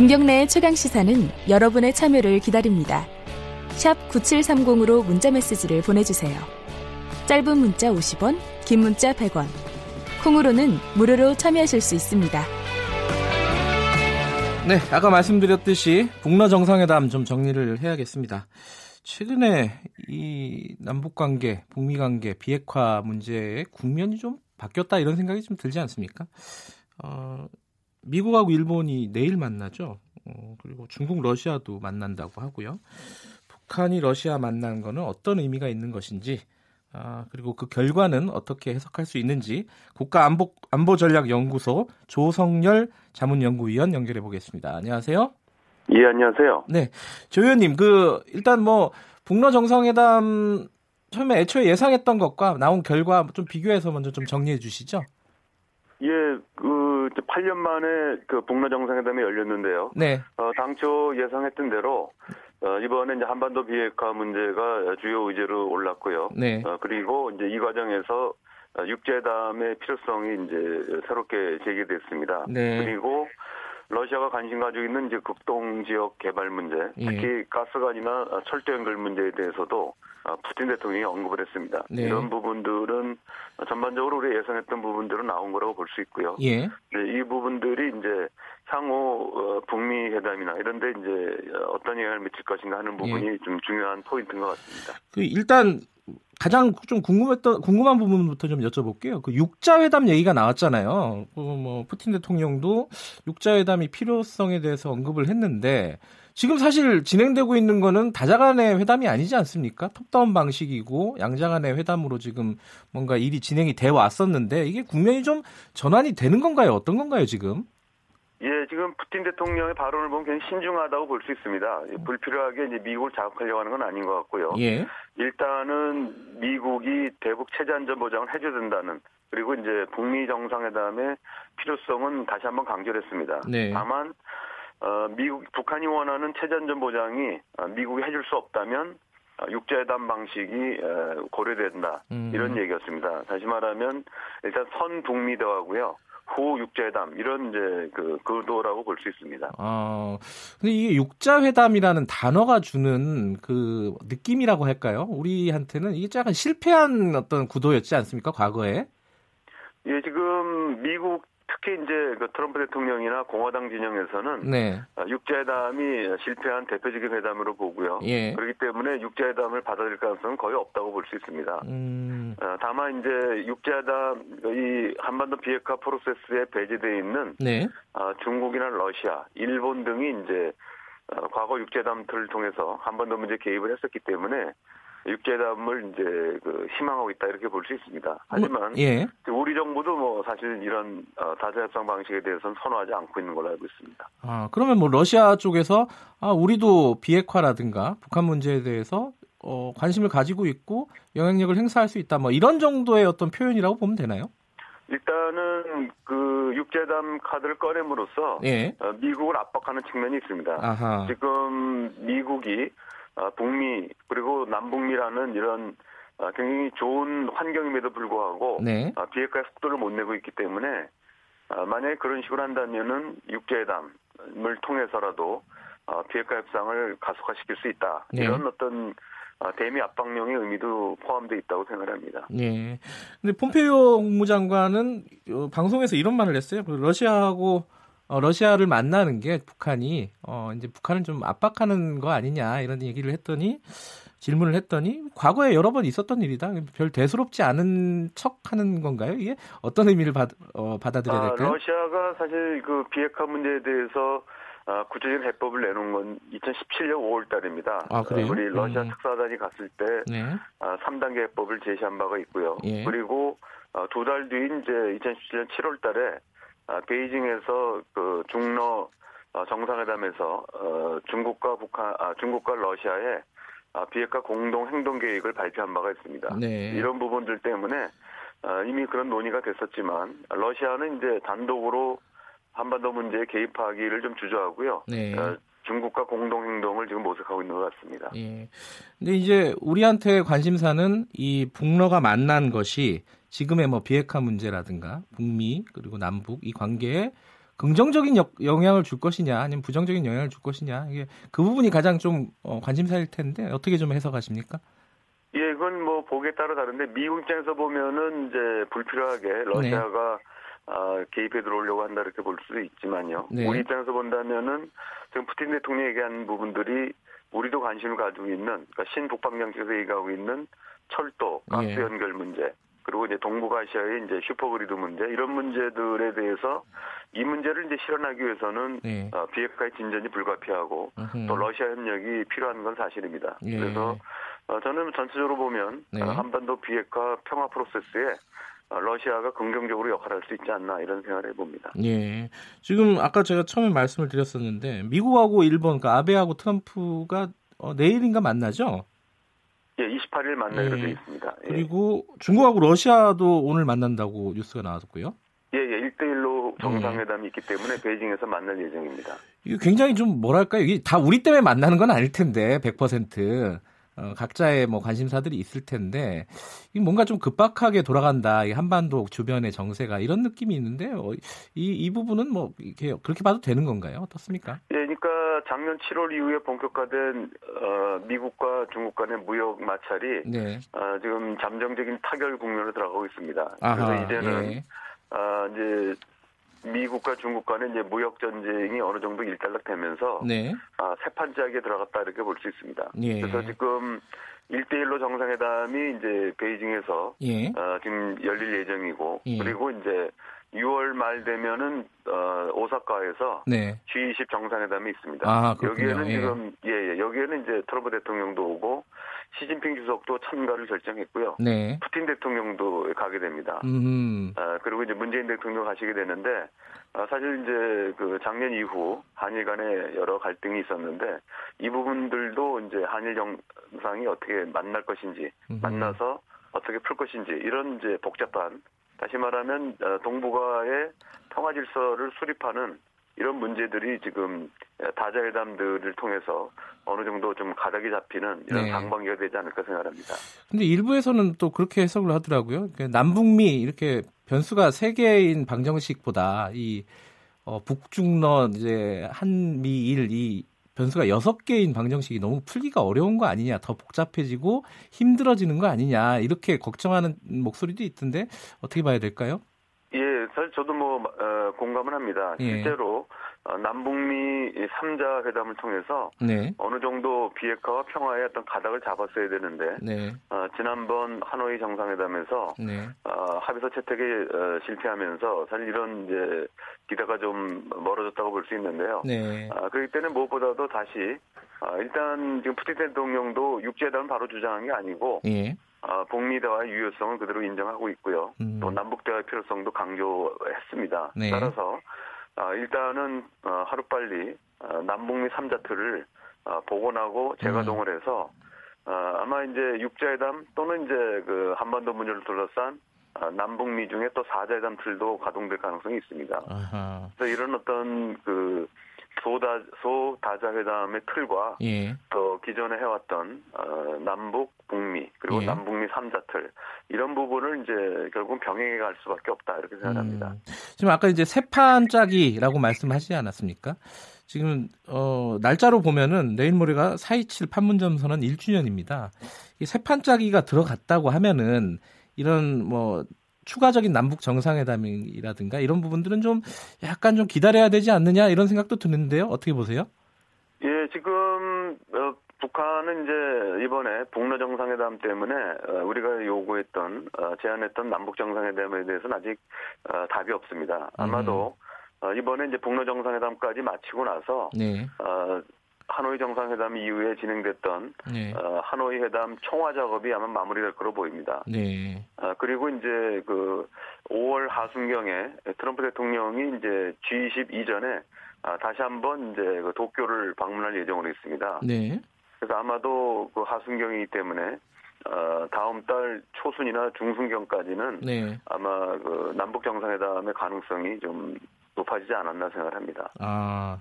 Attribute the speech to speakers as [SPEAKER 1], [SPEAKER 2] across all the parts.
[SPEAKER 1] 김경래의 최강 시사는 여러분의 참여를 기다립니다. 샵 9730으로 문자 메시지를 보내주세요. 짧은 문자 50원, 긴 문자 100원. 콩으로는 무료로 참여하실 수 있습니다.
[SPEAKER 2] 네, 아까 말씀드렸듯이 북러 정상회담 좀 정리를 해야겠습니다. 최근에 이 남북 관계, 북미 관계, 비핵화 문제에 국면이 좀 바뀌었다 이런 생각이 좀 들지 않습니까? 어, 미국하고 일본이 내일 만나죠. 어, 그리고 중국, 러시아도 만난다고 하고요. 북한이 러시아 만난 거는 어떤 의미가 있는 것인지, 아, 그리고 그 결과는 어떻게 해석할 수 있는지 국가안보 안보 전략 연구소 조성열 자문연구위원 연결해 보겠습니다. 안녕하세요.
[SPEAKER 3] 예, 안녕하세요.
[SPEAKER 2] 네, 조 의원님, 그 일단 뭐 북러 정상회담 처음에 애초에 예상했던 것과 나온 결과 좀 비교해서 먼저 좀 정리해 주시죠.
[SPEAKER 3] 예, 그 8년 만에 그 북러 정상회담이 열렸는데요.
[SPEAKER 2] 네.
[SPEAKER 3] 어, 당초 예상했던 대로 어, 이번에 이제 한반도 비핵화 문제가 주요 의제로 올랐고요.
[SPEAKER 2] 네.
[SPEAKER 3] 어, 그리고 이제 이 과정에서 육제담의 필요성이 이제 새롭게 제기됐습니다.
[SPEAKER 2] 네.
[SPEAKER 3] 그리고 러시아가 관심 가지고 있는 이제 극동 지역 개발 문제,
[SPEAKER 2] 예.
[SPEAKER 3] 특히 가스관이나 철도 연결 문제에 대해서도 아, 푸틴 대통령이 언급을 했습니다.
[SPEAKER 2] 네.
[SPEAKER 3] 이런 부분들은 전반적으로 우리 예상했던 부분들은 나온 거라고 볼 수 있고요.
[SPEAKER 2] 예.
[SPEAKER 3] 네, 이 부분들이 이제 향후 어, 북미 회담이나 이런데 이제 어떤 영향을 미칠 것인가 하는 부분이
[SPEAKER 2] 예.
[SPEAKER 3] 좀 중요한 포인트인 것 같습니다.
[SPEAKER 2] 그 일단 가장 좀 궁금했던 궁금한 부분부터 좀 여쭤볼게요. 그 육자 회담 얘기가 나왔잖아요. 그뭐 푸틴 대통령도 육자 회담이 필요성에 대해서 언급을 했는데 지금 사실 진행되고 있는 거는 다자간의 회담이 아니지 않습니까? 톱다운 방식이고 양자간의 회담으로 지금 뭔가 일이 진행이 돼 왔었는데 이게 국면이 좀 전환이 되는 건가요? 어떤 건가요, 지금?
[SPEAKER 3] 예, 지금 푸틴 대통령의 발언을 보면 굉장히 신중하다고 볼 수 있습니다. 불필요하게 이제 미국을 자극하려고 하는 건 아닌 것 같고요.
[SPEAKER 2] 예.
[SPEAKER 3] 일단은 미국이 대북 체제 안전 보장을 해줘야 된다는 그리고 이제 북미 정상회담의 필요성은 다시 한번 강조를 했습니다.
[SPEAKER 2] 네.
[SPEAKER 3] 다만 어, 미국 북한이 원하는 체제 안전 보장이 어, 미국이 해줄 수 없다면 어, 육자회담 방식이 에, 고려된다
[SPEAKER 2] 음.
[SPEAKER 3] 이런 얘기였습니다. 다시 말하면 일단 선 북미 대화고요. 후 육자회담 이런 이제 그 의도라고 볼 수 있습니다.
[SPEAKER 2] 어, 근데 이게 육자회담이라는 단어가 주는 그 느낌이라고 할까요? 우리한테는 이게 약간 실패한 어떤 구도였지 않습니까? 과거에?
[SPEAKER 3] 예, 지금 미국 특히 이제 그 트럼프 대통령이나 공화당 진영에서는
[SPEAKER 2] 네.
[SPEAKER 3] 어, 육자회담이 실패한 대표적인 회담으로 보고요.
[SPEAKER 2] 예.
[SPEAKER 3] 그렇기 때문에 육자회담을 받아들일 가능성은 거의 없다고 볼 수 있습니다.
[SPEAKER 2] 음,
[SPEAKER 3] 어, 다만 이제 육자회담 이 한반도 비핵화 프로세스에 배제되어 있는
[SPEAKER 2] 네.
[SPEAKER 3] 어, 중국이나 러시아, 일본 등이 이제 어, 과거 육자회담들을 통해서 한반도 문제 개입을 했었기 때문에 육자회담을 이제 그 희망하고 있다 이렇게 볼 수 있습니다. 하지만
[SPEAKER 2] 예.
[SPEAKER 3] 우리 정부도 뭐 사실 이런 어, 다자 협상 방식에 대해서는 선호하지 않고 있는 걸로 알고 있습니다.
[SPEAKER 2] 아, 그러면 뭐 러시아 쪽에서 아, 우리도 비핵화라든가 북한 문제에 대해서 어, 관심을 가지고 있고 영향력을 행사할 수 있다. 뭐 이런 정도의 어떤 표현이라고 보면 되나요?
[SPEAKER 3] 일단은 그 육자회담 카드를 꺼냄으로써
[SPEAKER 2] 예.
[SPEAKER 3] 어, 미국을 압박하는 측면이 있습니다.
[SPEAKER 2] 아하.
[SPEAKER 3] 지금 미국이 어, 북미 그리고 남북미라는 이런 어, 굉장히 좋은 환경임에도 불구하고
[SPEAKER 2] 네.
[SPEAKER 3] 어, 비핵화의 속도를 못 내고 있기 때문에 어, 만약에 그런 식으로 한다면은 육자회담을 통해서라도 어, 비핵화 협상을 가속화시킬 수 있다.
[SPEAKER 2] 네.
[SPEAKER 3] 이런 어떤 어, 대미 압박용의 의미도 포함되어 있다고 생각합니다.
[SPEAKER 2] 예. 근데 폼페이오 국무장관은 어, 방송에서 이런 말을 했어요. 그 러시아하고 어, 러시아를 만나는 게 북한이 어, 이제 북한을 좀 압박하는 거 아니냐 이런 얘기를 했더니 질문을 했더니 과거에 여러 번 있었던 일이다. 별 대수롭지 않은 척하는 건가요? 이게 어떤 의미를 받, 어, 받아들여야
[SPEAKER 3] 아,
[SPEAKER 2] 될까요?
[SPEAKER 3] 러시아가 사실 그 비핵화 문제에 대해서 아, 구체적인 해법을 내놓은 건 2017년 5월 달입니다.
[SPEAKER 2] 아, 그래요?
[SPEAKER 3] 우리 러시아
[SPEAKER 2] 음.
[SPEAKER 3] 특사단이 갔을 때
[SPEAKER 2] 네.
[SPEAKER 3] 아, 3단계 해법을 제시한 바가 있고요.
[SPEAKER 2] 예.
[SPEAKER 3] 그리고 어, 두달 뒤인 이제 2017년 7월 달에 아, 베이징에서 그 중러 어, 정상회담에서 어, 중국과 북한, 아, 중국과 러시아의 아, 비핵화 공동 행동 계획을 발표한 바가 있습니다.
[SPEAKER 2] 네.
[SPEAKER 3] 이런 부분들 때문에 어, 이미 그런 논의가 됐었지만 러시아는 이제 단독으로 한반도 문제에 개입하기를 좀 주저하고요.
[SPEAKER 2] 네.
[SPEAKER 3] 어, 중국과 공동 행동을 지금 모색하고 있는 것 같습니다.
[SPEAKER 2] 예. 근데 이제 우리한테 관심사는 이 북러가 만난 것이 지금의 뭐 비핵화 문제라든가 북미 그리고 남북 이 관계에 긍정적인 역, 영향을 줄 것이냐 아니면 부정적인 영향을 줄 것이냐 이게 그 부분이 가장 좀 어, 관심사일 텐데 어떻게 좀 해석하십니까?
[SPEAKER 3] 예, 이건 뭐 보기에 따라 다른데 미국 입장에서 보면은 이제 불필요하게 러시아가 네. 어, 개입해 들어오려고 한다 이렇게 볼 수도 있지만요. 네. 우리 입장에서 본다면은 지금 푸틴 대통령이 얘기한 부분들이 우리도 관심을 가지고 있는 그러니까 신북방 정책에서 얘기하고 있는 철도, 가스 예. 연결 문제, 그리고 이제 동북아시아의 이제 슈퍼그리드 문제 이런 문제들에 대해서 이 문제를 이제 실현하기 위해서는 네. 어, 비핵화의 진전이 불가피하고 으흠. 또 러시아 협력이 필요한 건 사실입니다. 예. 그래서 어, 저는 전체적으로 보면 네. 어, 한반도 비핵화 평화 프로세스에 어, 러시아가 긍정적으로 역할을 할수 있지 않나 이런 생각을 해봅니다.
[SPEAKER 2] 예. 지금 아까 제가 처음에 말씀을 드렸었는데 미국하고 일본, 그러니까 아베하고 트럼프가 어, 내일인가 만나죠?
[SPEAKER 3] 예, 28일 만나기로 예. 되어 있습니다.
[SPEAKER 2] 예. 그리고 중국하고 러시아도 오늘 만난다고 뉴스가 나왔고요.
[SPEAKER 3] 예, 예, 1대1로 정상회담이 예. 있기 때문에 베이징에서 만날 예정입니다.
[SPEAKER 2] 이게 굉장히 좀 뭐랄까요? 이게 다 우리 때문에 만나는 건 아닐 텐데, 100%. 어, 각자의 뭐 관심사들이 있을 텐데 뭔가 좀 급박하게 돌아간다 이 한반도 주변의 정세가 이런 느낌이 있는데 어, 이, 이 부분은 뭐 이렇게 그렇게 봐도 되는 건가요? 어떻습니까?
[SPEAKER 3] 예, 그러니까 작년 7월 이후에 본격화된 어, 미국과 중국 간의 무역 마찰이 네. 어, 지금 잠정적인 타결 국면으로 들어가고 있습니다. 아하, 그래서 이제는 예. 어, 이제 미국과 중국 간의 이제 무역 전쟁이 어느 정도 일단락되면서 네. 아, 새 판짜기에 들어갔다 이렇게 볼 수 있습니다. 예. 그래서 지금 1대1로 정상회담이 이제 베이징에서 예. 어, 지금 열릴 예정이고 예. 그리고 이제 6월 말 되면은 어, 오사카에서 네. G20 정상회담이 있습니다. 아, 여기에는 예. 지금 예, 예, 여기에는 이제 트럼프 대통령도 오고 시진핑 주석도 참가를 결정했고요. 네. 푸틴 대통령도 가게 됩니다. 음. 아, 그리고 이제 문재인 대통령 가시게 되는데 아, 사실 이제 그 작년 이후 한일 간에 여러 갈등이 있었는데 이 부분들도 이제 한일 정상이 어떻게 만날 것인지 음. 만나서 어떻게 풀 것인지 이런 이제 복잡한 다시 말하면 어, 동북아의 평화 질서를 수립하는 이런 문제들이 지금 다자회담들을 통해서 어느 정도 좀 가닥이 잡히는 이런 네. 상반기가 되지 않을까 생각합니다.
[SPEAKER 2] 근데 일부에서는 또 그렇게 해석을 하더라고요. 그러니까 남북미 이렇게 변수가 세 개인 방정식보다 이 어, 북중러 이제 한미일 이 변수가 여섯 개인 방정식이 너무 풀기가 어려운 거 아니냐, 더 복잡해지고 힘들어지는 거 아니냐 이렇게 걱정하는 목소리도 있던데 어떻게 봐야 될까요?
[SPEAKER 3] 예, 사실 저도 뭐 어, 공감을 합니다. 예. 실제로 어, 남북미 3자 회담을 통해서 네. 어느 정도 비핵화와 평화의 어떤 가닥을 잡았어야 되는데 네. 어, 지난번 하노이 정상회담에서 네. 어, 합의서 채택에 어, 실패하면서 사실 이런 이제 기대가 좀 멀어졌다고 볼 수 있는데요. 네. 아, 그렇기 때문에 무엇보다도 다시 아, 일단 지금 푸틴 대통령도 육지회담을 바로 주장한 게 아니고 예. 아, 북미 대화의 유효성을 그대로 인정하고 있고요. 음. 또 남북 대화의 필요성도 강조했습니다. 네. 따라서 아, 일단은 어, 하루빨리 어, 남북미 3자 틀을 어, 복원하고 재가동을 음. 해서 어, 아마 이제 육자회담 또는 이제 그 한반도 문제를 둘러싼 어, 남북미 중에 또 4자회담 틀도 가동될 가능성이 있습니다. 아하. 그래서 이런 어떤 그 소다 소다자 회담의 틀과 예. 또 기존에 해왔던 어, 남북 북미 그리고 예. 남북미 3자틀 이런 부분을 이제 결국 병행해 갈 수밖에 없다 이렇게 생각합니다. 음.
[SPEAKER 2] 지금 아까 이제 세판 짜기라고 말씀하시지 않았습니까? 지금 어, 날짜로 보면은 내일 모레가 4.27 판문점 선언 1주년입니다. 이 세판 짜기가 들어갔다고 하면은 이런 뭐 추가적인 남북 정상회담이라든가 이런 부분들은 좀 약간 좀 기다려야 되지 않느냐 이런 생각도 드는데요. 어떻게 보세요?
[SPEAKER 3] 예, 지금 어, 북한은 이제 이번에 북러 정상회담 때문에 어, 우리가 요구했던 어, 제안했던 남북 정상회담에 대해서는 아직 어, 답이 없습니다. 아마도 음. 이번에 이제 북러 정상회담까지 마치고 나서 네. 하노이 정상회담 이후에 진행됐던 네. 어, 하노이 회담 총화 작업이 아마 마무리될 거로 보입니다. 네. 어, 그리고 이제 그 5월 하순경에 트럼프 대통령이 이제 G20 이전에 아, 다시 한번 이제 그 도쿄를 방문할 예정으로 있습니다. 네. 그래서 아마도 그 하순경이기 때문에 어, 다음 달 초순이나 중순경까지는 네. 아마 그 남북 정상회담의 가능성이 좀 높아지지 않았나 생각을 합니다.
[SPEAKER 2] 아,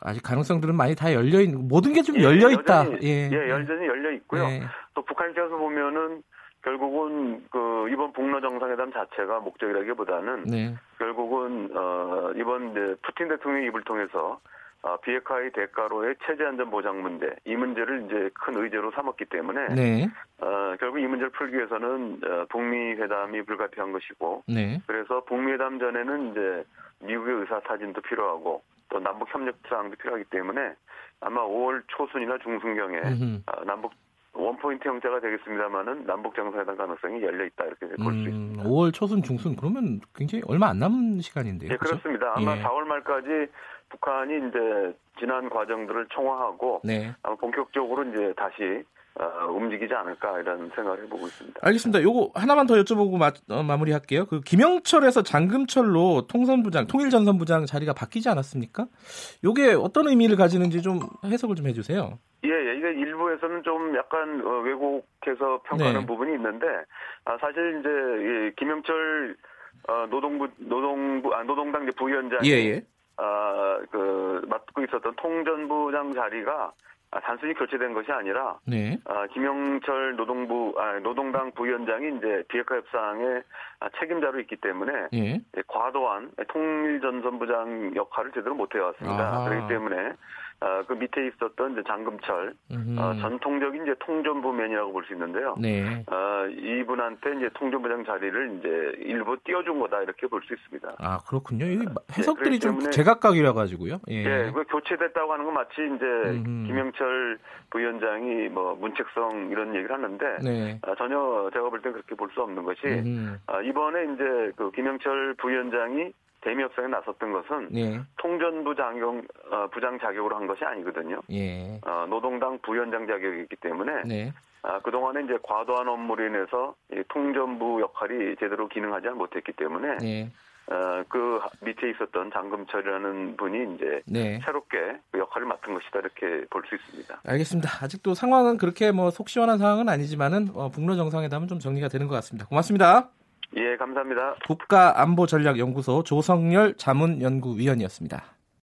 [SPEAKER 2] 아직 가능성들은 많이 다 열려 있는 모든 게좀 예, 열려 있다.
[SPEAKER 3] 예, 예, 여전히 열려 있고요. 예. 또 북한 입장에서 보면은 결국은 그 이번 북러 정상회담 자체가 목적이라기보다는 네. 결국은 어 이번 이제 푸틴 대통령 입을 통해서 어, 비핵화의 대가로의 체제 안전 보장 문제 이 문제를 이제 큰 의제로 삼았기 때문에
[SPEAKER 2] 네.
[SPEAKER 3] 어, 결국 이 문제를 풀기 위해서는 어, 북미 회담이 불가피한 것이고
[SPEAKER 2] 네.
[SPEAKER 3] 그래서 북미 회담 전에는 이제 미국의 의사 타진도 필요하고 또 남북 협력 사항도 필요하기 때문에 아마 5월 초순이나 중순경에
[SPEAKER 2] 음흠.
[SPEAKER 3] 어, 남북 원포인트 형태가 되겠습니다만은 남북 정상회담 가능성이 열려 있다 이렇게 볼수
[SPEAKER 2] 음,
[SPEAKER 3] 있습니다.
[SPEAKER 2] 5월 초순 중순 그러면 굉장히 얼마 안 남은 시간인데요.
[SPEAKER 3] 예,
[SPEAKER 2] 그렇죠?
[SPEAKER 3] 그렇습니다. 아마
[SPEAKER 2] 예.
[SPEAKER 3] 4월 말까지 북한이 이제 지난 과정들을 총화하고
[SPEAKER 2] 네.
[SPEAKER 3] 아마 본격적으로 이제 다시 어, 움직이지 않을까 이런 생각을 해보고 있습니다.
[SPEAKER 2] 알겠습니다. 요거 하나만 더 여쭤보고 마, 어, 마무리할게요. 그 김영철에서 장금철로 통선부장, 통일전선부장 자리가 바뀌지 않았습니까? 요게 어떤 의미를 가지는지 좀 해석을 좀 해주세요.
[SPEAKER 3] 예, 예, 이게 일부에서는 좀 약간 어, 왜곡해서 평가하는
[SPEAKER 2] 네.
[SPEAKER 3] 부분이 있는데 아, 사실 이제 이 김영철 어, 노동부 노동부 아, 노동당 부위원장이
[SPEAKER 2] 예, 예.
[SPEAKER 3] 아, 그 맡고 있었던 통전부장 자리가 아, 단순히 교체된 것이 아니라
[SPEAKER 2] 네.
[SPEAKER 3] 아, 김영철 노동부 아, 노동당 부위원장이 이제 비핵화 협상의 아, 책임자로 있기 때문에
[SPEAKER 2] 예.
[SPEAKER 3] 예, 과도한 통일전 선부장 역할을 제대로 못 해왔습니다.
[SPEAKER 2] 아하.
[SPEAKER 3] 그렇기 때문에 어, 그 밑에 있었던 이제 장금철
[SPEAKER 2] 음흠.
[SPEAKER 3] 어, 전통적인 이제 통전부맨이라고 볼 수 있는데요.
[SPEAKER 2] 네.
[SPEAKER 3] 어, 이분한테 이제 통전부장 자리를 이제 일부 띄워준 거다 이렇게 볼 수 있습니다.
[SPEAKER 2] 아 그렇군요. 이 해석들이
[SPEAKER 3] 그렇기
[SPEAKER 2] 좀 제각각이라 가지고요. 예.
[SPEAKER 3] 예, 그 교체됐다고 하는 건 마치 이제
[SPEAKER 2] 음흠.
[SPEAKER 3] 김영철 부위원장이 뭐 문책성 이런 얘기를 하는데
[SPEAKER 2] 네.
[SPEAKER 3] 아, 전혀 제가 볼 땐 그렇게 볼 수 없는 것이. 아, 이번에 이제 그 김영철 부위원장이 대미 협상에 나섰던 것은
[SPEAKER 2] 네.
[SPEAKER 3] 통전부 장경 어, 부장 자격으로 한 것이 아니거든요.
[SPEAKER 2] 예.
[SPEAKER 3] 어, 노동당 부위원장 자격이기 때문에
[SPEAKER 2] 네.
[SPEAKER 3] 아, 그동안에 이제 과도한 업무로 인해서 이 통전부 역할이 제대로 기능하지 못했기 때문에
[SPEAKER 2] 네.
[SPEAKER 3] 어, 그 밑에 있었던 장금철이라는 분이 이제
[SPEAKER 2] 네.
[SPEAKER 3] 새롭게 그 역할을 맡은 것이다 이렇게 볼 수 있습니다.
[SPEAKER 2] 알겠습니다. 아직도 상황은 그렇게 뭐 속 시원한 상황은 아니지만은 어, 북러 정상회담은 좀 정리가 되는 것 같습니다. 고맙습니다.
[SPEAKER 3] 예, 감사합니다.
[SPEAKER 2] 국가안보전략연구소 조성열 자문연구위원이었습니다.